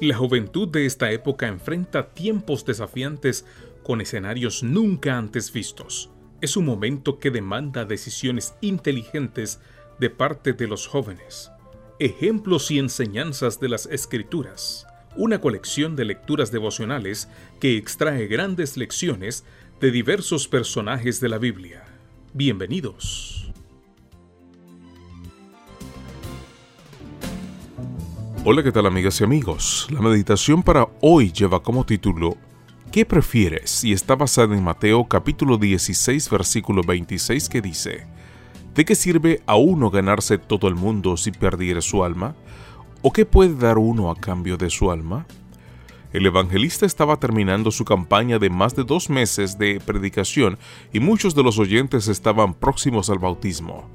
La juventud de esta época enfrenta tiempos desafiantes con escenarios nunca antes vistos. Es un momento que demanda decisiones inteligentes de parte de los jóvenes. Ejemplos y enseñanzas de las Escrituras. Una colección de lecturas devocionales que extrae grandes lecciones de diversos personajes de la Biblia. Bienvenidos. Hola, ¿qué tal amigas y amigos? La meditación para hoy lleva como título ¿Qué prefieres? y está basada en Mateo capítulo 16 versículo 26 que dice ¿De qué sirve a uno ganarse todo el mundo si perdiere su alma? ¿O qué puede dar uno a cambio de su alma? El evangelista estaba terminando su campaña de más de dos meses de predicación y muchos de los oyentes estaban próximos al bautismo.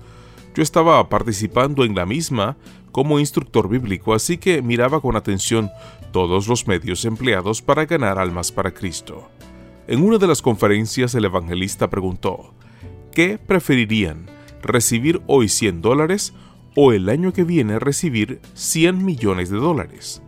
Yo estaba participando en la misma como instructor bíblico, así que miraba con atención todos los medios empleados para ganar almas para Cristo. En una de las conferencias el evangelista preguntó, ¿qué preferirían? ¿Recibir hoy 100 dólares o el año que viene recibir 100 millones de dólares?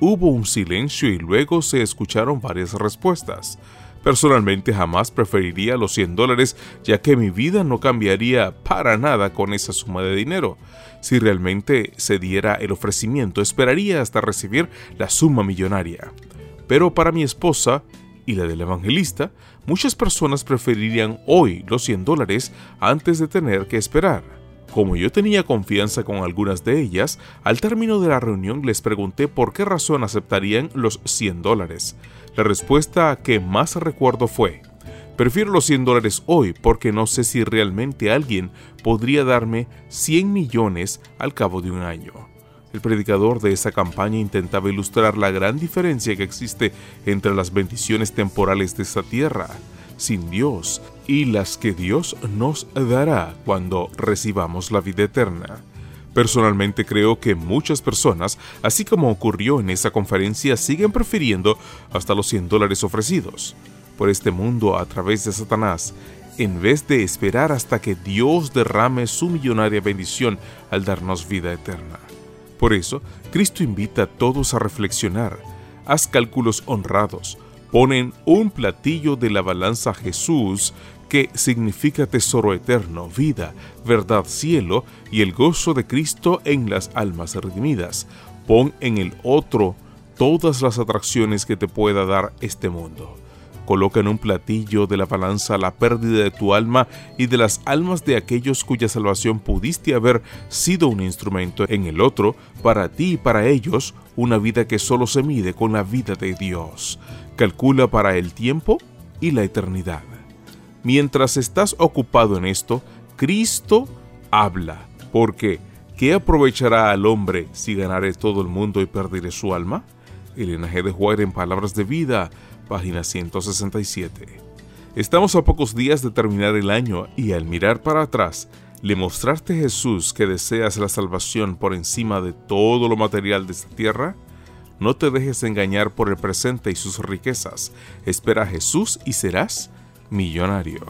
Hubo un silencio y luego se escucharon varias respuestas. Personalmente jamás preferiría los 100 dólares ya que mi vida no cambiaría para nada con esa suma de dinero. Si realmente se diera el ofrecimiento, esperaría hasta recibir la suma millonaria. Pero para mi esposa y la del evangelista, muchas personas preferirían hoy los 100 dólares antes de tener que esperar. Como yo tenía confianza con algunas de ellas, al término de la reunión les pregunté por qué razón aceptarían los 100 dólares. La respuesta que más recuerdo fue, prefiero los 100 dólares hoy porque no sé si realmente alguien podría darme 100 millones al cabo de un año. El predicador de esa campaña intentaba ilustrar la gran diferencia que existe entre las bendiciones temporales de esta tierra, sin Dios, y las que Dios nos dará cuando recibamos la vida eterna. Personalmente creo que muchas personas, así como ocurrió en esa conferencia, siguen prefiriendo hasta los 100 dólares ofrecidos por este mundo a través de Satanás, en vez de esperar hasta que Dios derrame su millonaria bendición al darnos vida eterna. Por eso, Cristo invita a todos a reflexionar. Haz cálculos honrados. Ponen un platillo de la balanza Jesús que significa tesoro eterno, vida, verdad, cielo y el gozo de Cristo en las almas redimidas. Pon en el otro todas las atracciones que te pueda dar este mundo. Coloca en un platillo de la balanza la pérdida de tu alma y de las almas de aquellos cuya salvación pudiste haber sido un instrumento. En el otro, para ti y para ellos, una vida que solo se mide con la vida de Dios. Calcula para el tiempo y la eternidad. Mientras estás ocupado en esto, Cristo habla, porque ¿qué aprovechará al hombre si ganare todo el mundo y perderé su alma? Elena G. de Juárez en Palabras de Vida, página 167. Estamos a pocos días de terminar el año y al mirar para atrás, le mostraste a Jesús que deseas la salvación por encima de todo lo material de esta tierra? No te dejes engañar por el presente y sus riquezas. Espera a Jesús y serás millonario.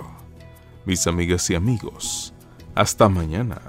Mis amigas y amigos, hasta mañana.